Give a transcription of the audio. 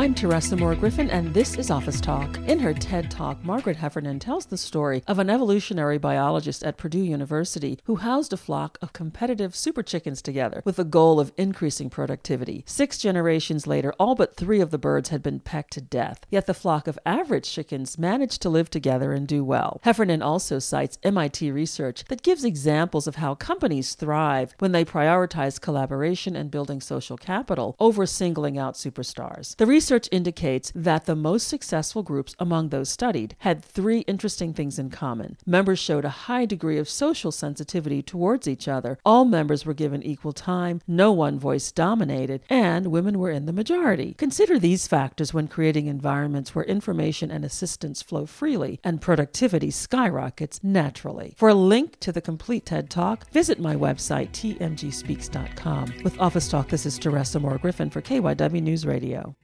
I'm Teresa Moore Griffin, and this is Office Talk. In her TED Talk, Margaret Heffernan tells the story of an evolutionary biologist at Purdue University who housed a flock of competitive super chickens together with the goal of increasing productivity. Six generations later, all but three of the birds had been pecked to death, yet the flock of average chickens managed to live together and do well. Heffernan also cites MIT research that gives examples of how companies thrive when they prioritize collaboration and building social capital over singling out superstars. The research research indicates that the most successful groups among those studied had three interesting things in common. Members showed a high degree of social sensitivity towards each other, all members were given equal time, no one voice dominated, and women were in the majority. Consider these factors when creating environments where information and assistance flow freely and productivity skyrockets naturally. For a link to the complete TED Talk, visit my website, tmgspeaks.com. With Office Talk, this is Teresa Moore Griffin for KYW News Radio.